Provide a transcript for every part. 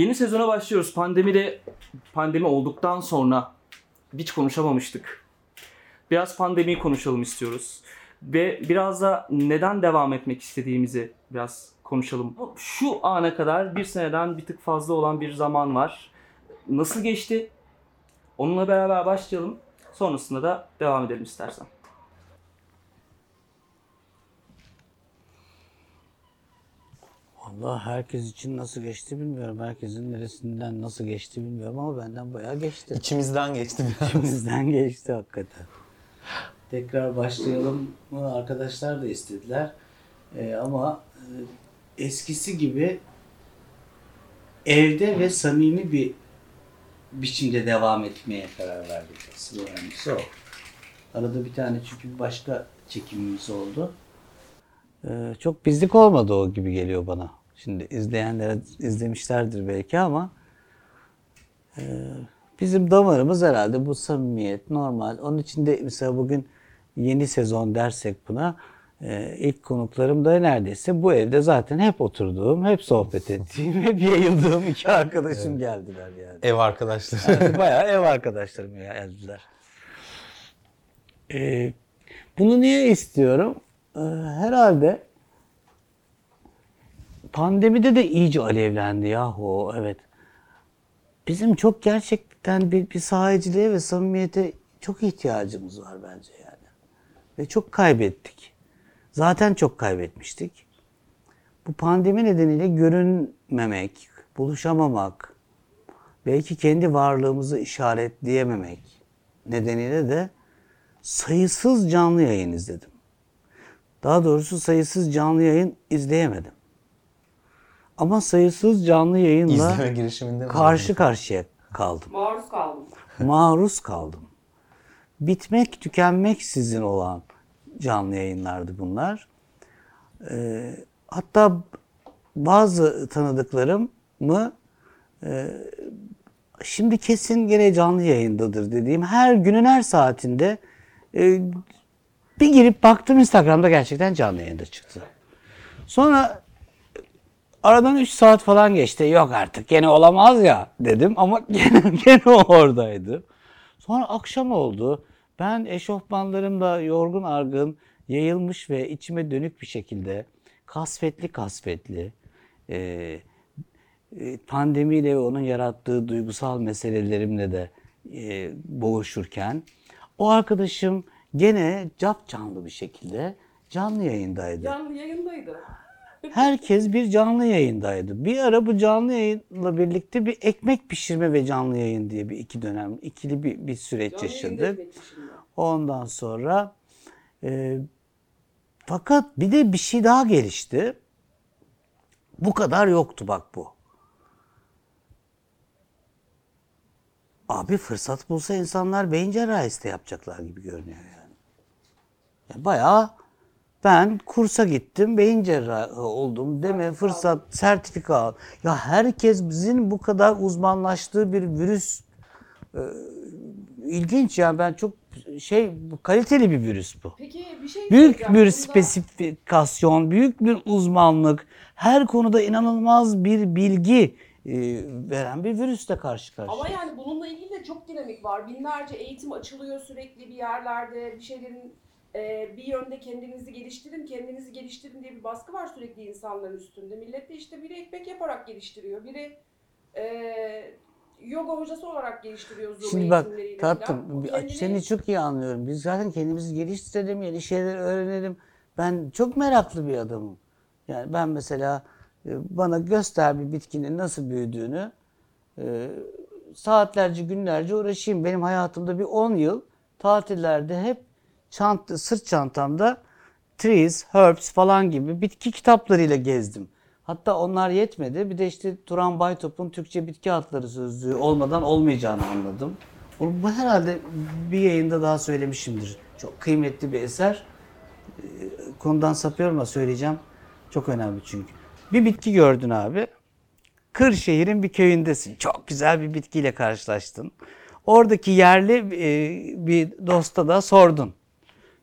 Yeni sezona başlıyoruz. Pandemide pandemi olduktan sonra hiç konuşamamıştık. Biraz pandemiyi konuşalım istiyoruz. Ve biraz da neden devam etmek istediğimizi biraz konuşalım. Şu ana kadar bir seneden bir tık fazla olan bir zaman var. Nasıl geçti? Onunla beraber başlayalım. Sonrasında da devam edelim istersen. Allah herkes için nasıl geçti bilmiyorum. Herkesin neresinden nasıl geçti bilmiyorum ama benden bayağı geçti. İçimizden geçti biraz. İçimizden geçti hakikaten. Tekrar başlayalım mı arkadaşlar da istediler. Ee, ama e, eskisi gibi evde ve samimi bir biçimde devam etmeye karar verdik. Asıl önemlisi o. Arada bir tane çünkü bir başka çekimimiz oldu. Ee, çok bizlik olmadı o gibi geliyor bana. Şimdi izleyenlere izlemişlerdir belki ama e, bizim damarımız herhalde bu samimiyet normal. Onun için de mesela bugün yeni sezon dersek buna e, ilk konuklarım da neredeyse bu evde zaten hep oturduğum, hep sohbet ettiğim, hep yayıldığım iki arkadaşım geldiler yani. Ev arkadaşları. Yani bayağı ev arkadaşlarım geldiler. Ee, bunu niye istiyorum? Ee, herhalde pandemide de iyice alevlendi yahu evet. Bizim çok gerçekten bir, bir sahiciliğe ve samimiyete çok ihtiyacımız var bence yani. Ve çok kaybettik. Zaten çok kaybetmiştik. Bu pandemi nedeniyle görünmemek, buluşamamak, belki kendi varlığımızı işaretleyememek nedeniyle de sayısız canlı yayın izledim. Daha doğrusu sayısız canlı yayın izleyemedim. Ama sayısız canlı yayınla İzleme girişiminde mi? karşı karşıya kaldım. Maruz kaldım. Maruz kaldım. Bitmek tükenmek sizin olan canlı yayınlardı bunlar. Ee, hatta bazı tanıdıklarımı e, şimdi kesin gene canlı yayındadır dediğim her günün her saatinde e, bir girip baktım Instagram'da gerçekten canlı yayında çıktı. Sonra aradan 3 saat falan geçti. Yok artık gene olamaz ya dedim ama gene, gene oradaydı. Sonra akşam oldu. Ben eşofmanlarımla yorgun argın yayılmış ve içime dönük bir şekilde kasvetli kasvetli e, e, pandemiyle ve onun yarattığı duygusal meselelerimle de e, boğuşurken o arkadaşım gene cap canlı bir şekilde canlı yayındaydı. Canlı yayındaydı. Herkes bir canlı yayındaydı. Bir ara bu canlı yayınla birlikte bir ekmek pişirme ve canlı yayın diye bir iki dönem, ikili bir, bir süreç Canlı yaşadık. Ondan sonra e, fakat bir de bir şey daha gelişti. Bu kadar yoktu bak bu. Abi fırsat bulsa insanlar beyin cerrahisi de yapacaklar gibi görünüyor yani. yani bayağı ben kursa gittim, beyin cerrahı oldum deme fırsat, sertifika al. Ya herkes bizim bu kadar uzmanlaştığı bir virüs e, ilginç yani ben çok şey kaliteli bir virüs bu. Peki bir şey Büyük bir Bunda- spesifikasyon, büyük bir uzmanlık, her konuda inanılmaz bir bilgi e, veren bir virüsle karşı karşıya. Ama yani bununla ilgili de çok dinamik var. Binlerce eğitim açılıyor sürekli bir yerlerde. Bir şeylerin e, bir yönde kendinizi geliştirin, kendinizi geliştirin diye bir baskı var sürekli insanların üstünde. Millet de işte biri ekmek yaparak geliştiriyor. Biri e, yoga hocası olarak geliştiriyor Zoom Şimdi bak tatlım Kendini- seni çok iyi anlıyorum. Biz zaten kendimizi geliştirelim, yeni şeyler öğrenelim. Ben çok meraklı bir adamım. Yani ben mesela e, bana göster bir bitkinin nasıl büyüdüğünü e, saatlerce günlerce uğraşayım. Benim hayatımda bir 10 yıl tatillerde hep çant sırt çantamda trees, herbs falan gibi bitki kitaplarıyla gezdim. Hatta onlar yetmedi. Bir de işte Turan Baytop'un Türkçe bitki adları sözlüğü olmadan olmayacağını anladım. Bu herhalde bir yayında daha söylemişimdir. Çok kıymetli bir eser. Ee, Konudan sapıyorum ama söyleyeceğim. Çok önemli çünkü. Bir bitki gördün abi. Kırşehir'in bir köyündesin. Çok güzel bir bitkiyle karşılaştın. Oradaki yerli e, bir dosta da sordun.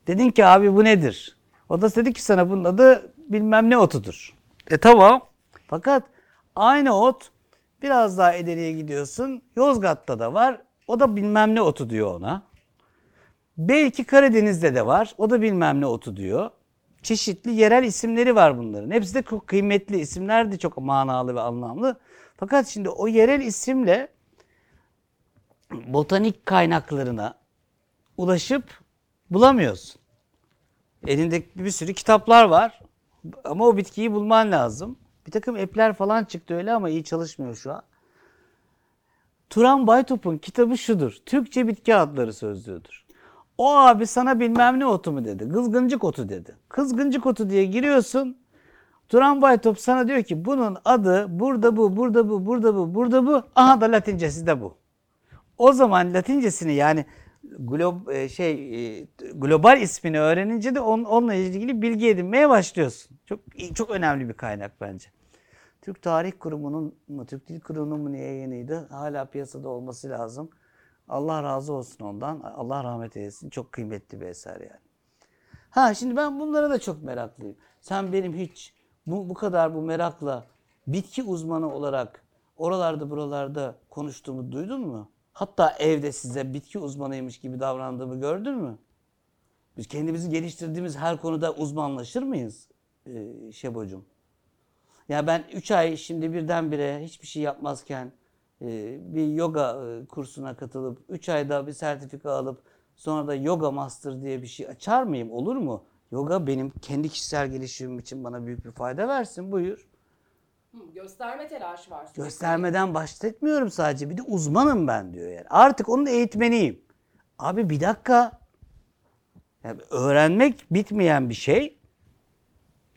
Dedin ki abi bu nedir? O da dedi ki sana bunun adı bilmem ne otudur. E tamam. Fakat aynı ot Biraz daha ileriye gidiyorsun. Yozgat'ta da var. O da bilmem ne otu diyor ona. Belki Karadeniz'de de var. O da bilmem ne otu diyor. Çeşitli yerel isimleri var bunların. Hepsi de çok kıymetli isimler de çok manalı ve anlamlı. Fakat şimdi o yerel isimle botanik kaynaklarına ulaşıp bulamıyorsun. Elinde bir sürü kitaplar var ama o bitkiyi bulman lazım. Bir takım app'ler falan çıktı öyle ama iyi çalışmıyor şu an. Turan Baytop'un kitabı şudur. Türkçe bitki adları sözlüğüdür. O abi sana bilmem ne otu mu dedi. Kızgıncık otu dedi. Kızgıncık otu diye giriyorsun. Turan Baytop sana diyor ki bunun adı burada bu, burada bu, burada bu, burada bu. Aha da latincesi de bu. O zaman latincesini yani glob e, şey e, global ismini öğrenince de on, onunla ilgili bilgi edinmeye başlıyorsun. Çok çok önemli bir kaynak bence. Türk Tarih Kurumu'nun mu, Türk Dil Kurumu'nun mu yayınıydı? Hala piyasada olması lazım. Allah razı olsun ondan. Allah rahmet eylesin. Çok kıymetli bir eser yani. Ha şimdi ben bunlara da çok meraklıyım. Sen benim hiç bu, bu kadar bu merakla bitki uzmanı olarak oralarda buralarda konuştuğumu duydun mu? Hatta evde size bitki uzmanıymış gibi davrandığımı gördün mü? Biz kendimizi geliştirdiğimiz her konuda uzmanlaşır mıyız ee, Şebocuğum? Ya ben 3 ay şimdi birdenbire hiçbir şey yapmazken e, bir yoga e, kursuna katılıp 3 ayda bir sertifika alıp sonra da yoga master diye bir şey açar mıyım? Olur mu? Yoga benim kendi kişisel gelişimim için bana büyük bir fayda versin. Buyur. Hı, gösterme telaşı var. sürekli. Göstermeden bahsetmiyorum sadece. Bir de uzmanım ben diyor yani. Artık onun eğitmeniyim. Abi bir dakika. Yani öğrenmek bitmeyen bir şey.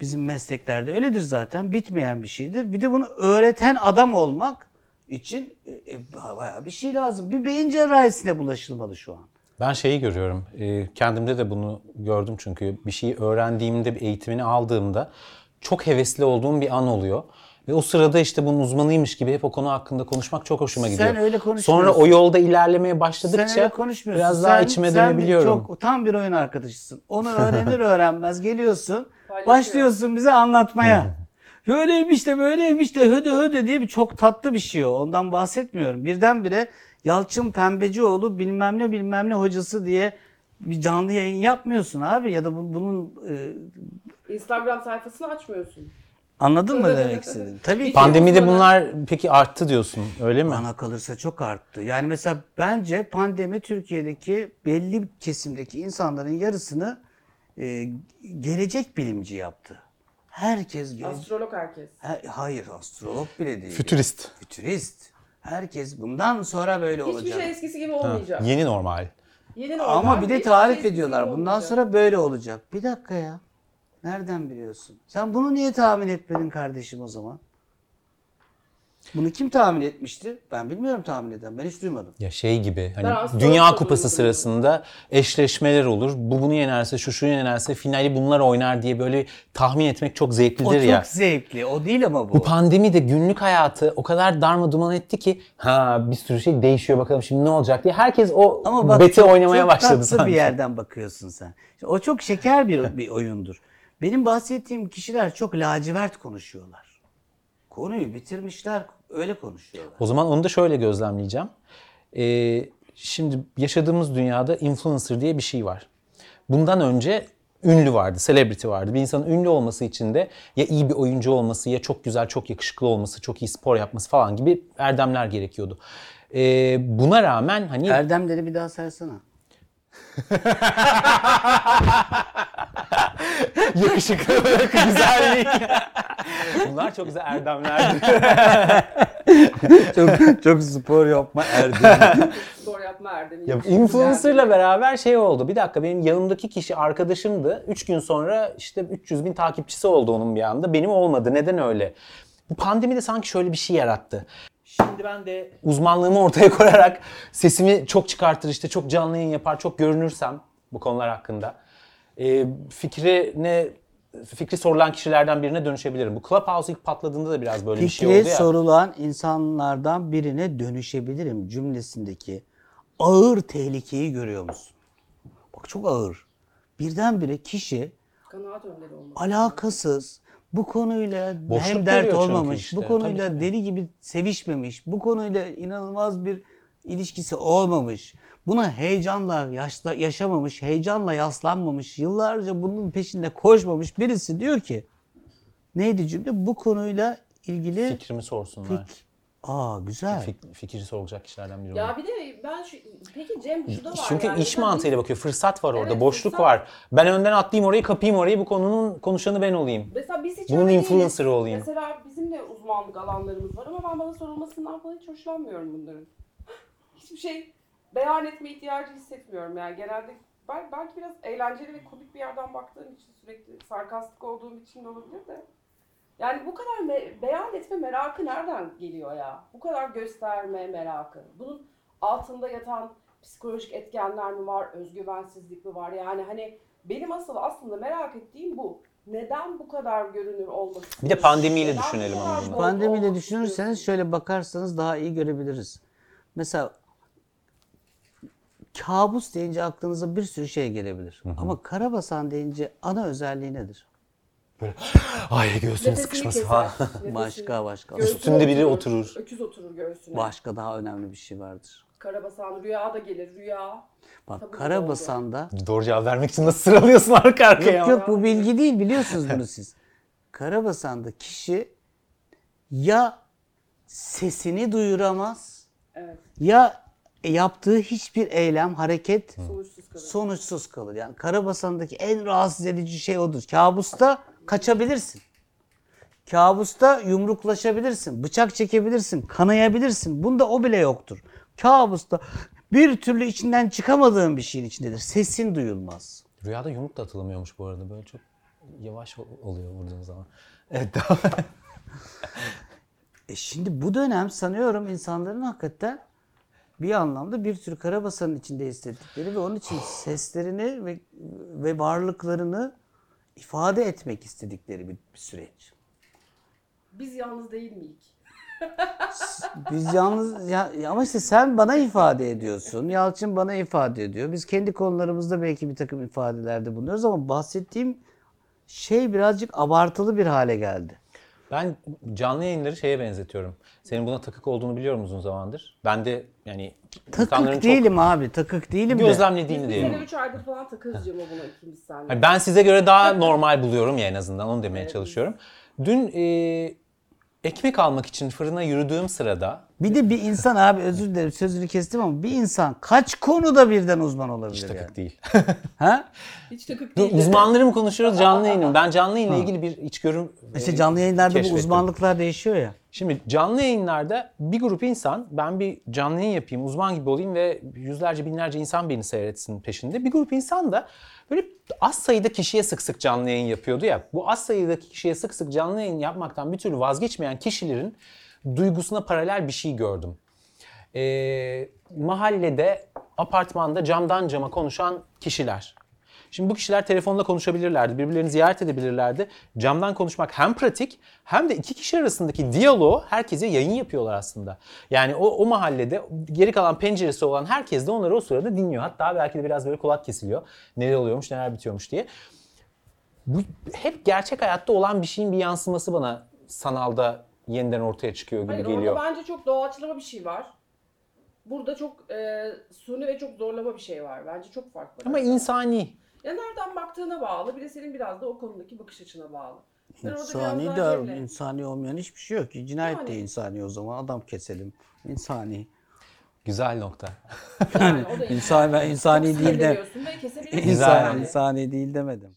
Bizim mesleklerde öyledir zaten. Bitmeyen bir şeydir. Bir de bunu öğreten adam olmak için e, e, bayağı bir şey lazım. Bir beyin cerrahisine bulaşılmalı şu an. Ben şeyi görüyorum. e, Kendimde de bunu gördüm çünkü bir şeyi öğrendiğimde, bir eğitimini aldığımda çok hevesli olduğum bir an oluyor. Ve o sırada işte bunun uzmanıymış gibi hep o konu hakkında konuşmak çok hoşuma Sen gidiyor. öyle konuşmuyorsun. Sonra o yolda ilerlemeye Sen başladıkça öyle konuşmuyorsun. biraz daha Sen- içime sen dönebiliyorum. çok tam bir oyun arkadaşısın. Onu öğrenir öğrenmez geliyorsun. Başlıyorsun bize anlatmaya. Böyleymiş de böyleymiş de höde höde diye bir çok tatlı bir şey o. Ondan bahsetmiyorum. Birdenbire Yalçın Pembecioğlu bilmem ne bilmem ne hocası diye bir canlı yayın yapmıyorsun abi. Ya da bu- bunun e, Instagram sayfasını açmıyorsun. Anladın mı demek istediğimi? Tabii ki. Pandemide bunlar peki arttı diyorsun öyle mi? Bana kalırsa çok arttı. Yani mesela bence pandemi Türkiye'deki belli kesimdeki insanların yarısını e, gelecek bilimci yaptı. Herkes gelecek. Astrolog herkes. Ha- hayır astrolog bile değil. Fütürist. Fütürist. Herkes bundan sonra böyle Hiçbir olacak. şey eskisi gibi olmayacak. Yeni normal. Yeni normal, Ama bir de hiçbir tarif şey ediyorlar. Bundan olmayacak. sonra böyle olacak. Bir dakika ya. Nereden biliyorsun? Sen bunu niye tahmin etmedin kardeşim o zaman? Bunu kim tahmin etmişti? Ben bilmiyorum tahmin eden. Ben hiç duymadım. Ya şey gibi hani Dünya Kupası duymadım. sırasında eşleşmeler olur. Bu bunu yenerse, şu şu yenerse finali bunlar oynar diye böyle tahmin etmek çok O zevklidir çok ya. zevkli. O değil ama bu. Bu pandemi de günlük hayatı o kadar darma duman etti ki ha bir sürü şey değişiyor bakalım şimdi ne olacak diye herkes o Ama bak beti çok, oynamaya çok başladı tatlı sanki. bir yerden bakıyorsun sen. O çok şeker bir, bir oyundur. Benim bahsettiğim kişiler çok lacivert konuşuyorlar. Konuyu bitirmişler, öyle konuşuyorlar. O zaman onu da şöyle gözlemleyeceğim. Ee, şimdi yaşadığımız dünyada influencer diye bir şey var. Bundan önce ünlü vardı, celebrity vardı. Bir insanın ünlü olması için de ya iyi bir oyuncu olması, ya çok güzel, çok yakışıklı olması, çok iyi spor yapması falan gibi erdemler gerekiyordu. Ee, buna rağmen hani Erdemleri bir daha saysana. yakışıklılık, güzellik. Bunlar çok güzel erdemlerdi. çok, çok spor yapma Erdem. Spor yapma erdemi. Ya influencer'la beraber şey oldu. Bir dakika benim yanımdaki kişi arkadaşımdı. 3 gün sonra işte 300 bin takipçisi oldu onun bir anda. Benim olmadı. Neden öyle? Bu pandemi de sanki şöyle bir şey yarattı. Şimdi ben de uzmanlığımı ortaya koyarak sesimi çok çıkartır işte çok canlı yayın yapar çok görünürsem bu konular hakkında. Ee, fikri ne fikri sorulan kişilerden birine dönüşebilirim. Bu Clubhouse ilk patladığında da biraz böyle bir şey Fikri oldu ya. sorulan insanlardan birine dönüşebilirim cümlesindeki ağır tehlikeyi görüyor musun? Bak çok ağır. Birdenbire kişi Kanaat önderi olmak. alakasız, bu konuyla Boşluk hem dert olmamış, işte. bu konuyla tabii. deli gibi sevişmemiş, bu konuyla inanılmaz bir ilişkisi olmamış. Buna heyecanla yaşla, yaşamamış, heyecanla yaslanmamış, yıllarca bunun peşinde koşmamış birisi diyor ki neydi cümle? Bu konuyla ilgili Fikrimi sorsunlar. fik... Aa güzel. Fik, fikri sorulacak kişilerden biri. Ya bir de ben şu, peki Cem şu da var Çünkü yani. iş mantığıyla bakıyor. Fırsat var orada, Evet, boşluk fırsat. var. Ben önden atlayayım orayı, kapayım orayı. Bu konunun konuşanı ben olayım. Mesela biz hiç Bunun öyle değiliz. influencer'ı olayım. Mesela bizim de uzmanlık alanlarımız var ama ben bana sorulmasından falan hiç hoşlanmıyorum bunların. Hiçbir şey beyan etme ihtiyacı hissetmiyorum yani genelde bel- belki biraz eğlenceli ve komik bir yerden baktığım için sürekli sarkastik olduğum için de olabilir de. Yani bu kadar me- beyan etme merakı nereden geliyor ya? Bu kadar gösterme merakı. Bunun altında yatan psikolojik etkenler mi var, özgüvensizlik mi var? Yani hani benim asıl aslında merak ettiğim bu. Neden bu kadar görünür olmak istiyorsun? Bir de pandemiyle Neden düşünelim ama bunu. Pandemiyle düşünürseniz şöyle bakarsanız daha iyi görebiliriz. Mesela kabus deyince aklınıza bir sürü şey gelebilir. Ama karabasan deyince ana özelliği nedir? Ay göğsüm Nefesini sıkışması keser, falan. nefesini. Başka başka. Göğsüne Üstünde biri oturur. Öküz oturur göğsüne. Başka daha önemli bir şey vardır. Karabasan rüya da gelir rüya. Bak Tabii karabasanda Doğru cevap vermek için nasıl sıralıyorsun arka arkaya? yok yok bu bilgi değil biliyorsunuz bunu siz. Karabasanda kişi ya sesini duyuramaz Evet. ya yaptığı hiçbir eylem, hareket Sonuçsuz kalır. sonuçsuz kalır. Yani Karabasan'daki en rahatsız edici şey odur. Kabusta kaçabilirsin. Kabusta yumruklaşabilirsin, bıçak çekebilirsin, kanayabilirsin. Bunda o bile yoktur. Kabusta bir türlü içinden çıkamadığın bir şeyin içindedir. Sesin duyulmaz. Rüyada yumruk da atılamıyormuş bu arada. Böyle çok yavaş ol- oluyor vurduğun zaman. Evet devam. E şimdi bu dönem sanıyorum insanların hakikaten bir anlamda bir tür karabasanın içinde hissettikleri ve onun için seslerini ve, ve varlıklarını ifade etmek istedikleri bir, bir süreç. Biz yalnız değil miyiz? Biz yalnız ya, ama işte sen bana ifade ediyorsun. Yalçın bana ifade ediyor. Biz kendi konularımızda belki bir takım ifadelerde bulunuyoruz ama bahsettiğim şey birazcık abartılı bir hale geldi. Ben canlı yayınları şeye benzetiyorum. Senin buna takık olduğunu biliyorum uzun zamandır. Ben de yani Takık çok değilim abi. Takık değilim de. gözlemlediğini diyelim. sene 3 aydır falan takırız Cem'e buna ikimiz. Hani ben size göre daha normal buluyorum ya en azından onu demeye çalışıyorum. Dün e, ekmek almak için fırına yürüdüğüm sırada Bir de bir insan abi özür dilerim sözünü kestim ama bir insan kaç konuda birden uzman olabilir hiç yani? takık değil. Ha? Hiç takık değil. Uzmanları mı konuşuyoruz canlı yayını? Ben canlı yayınla ilgili bir içgörüm İşte e, canlı yayınlarda bu keşfettim. uzmanlıklar değişiyor ya. Şimdi canlı yayınlarda bir grup insan ben bir canlı yayın yapayım, uzman gibi olayım ve yüzlerce binlerce insan beni seyretsin peşinde. Bir grup insan da böyle az sayıda kişiye sık sık canlı yayın yapıyordu ya. Bu az sayıdaki kişiye sık sık canlı yayın yapmaktan bir türlü vazgeçmeyen kişilerin duygusuna paralel bir şey gördüm. Ee, mahallede, apartmanda camdan cama konuşan kişiler. Şimdi bu kişiler telefonla konuşabilirlerdi, birbirlerini ziyaret edebilirlerdi. Camdan konuşmak hem pratik hem de iki kişi arasındaki diyaloğu herkese yayın yapıyorlar aslında. Yani o, o mahallede geri kalan penceresi olan herkes de onları o sırada dinliyor. Hatta belki de biraz böyle kulak kesiliyor. Neler oluyormuş, neler bitiyormuş diye. Bu hep gerçek hayatta olan bir şeyin bir yansıması bana sanalda yeniden ortaya çıkıyor gibi Hayır geliyor. orada bence çok doğaçlama bir şey var. Burada çok e, suni ve çok zorlama bir şey var. Bence çok fark var. Ama insani. Ya nereden baktığına bağlı. Bir de senin biraz da o konudaki bakış açına bağlı. Ben orada İnsani de insani olmayan hiçbir şey yok ki. Cinayet de Yani. insani o zaman. Adam keselim. İnsani. Güzel nokta. Yani o da İnsan ben insani Çok değil de sinirleniyorsun ve kesebilirsin insan, yani. insani değil demedim.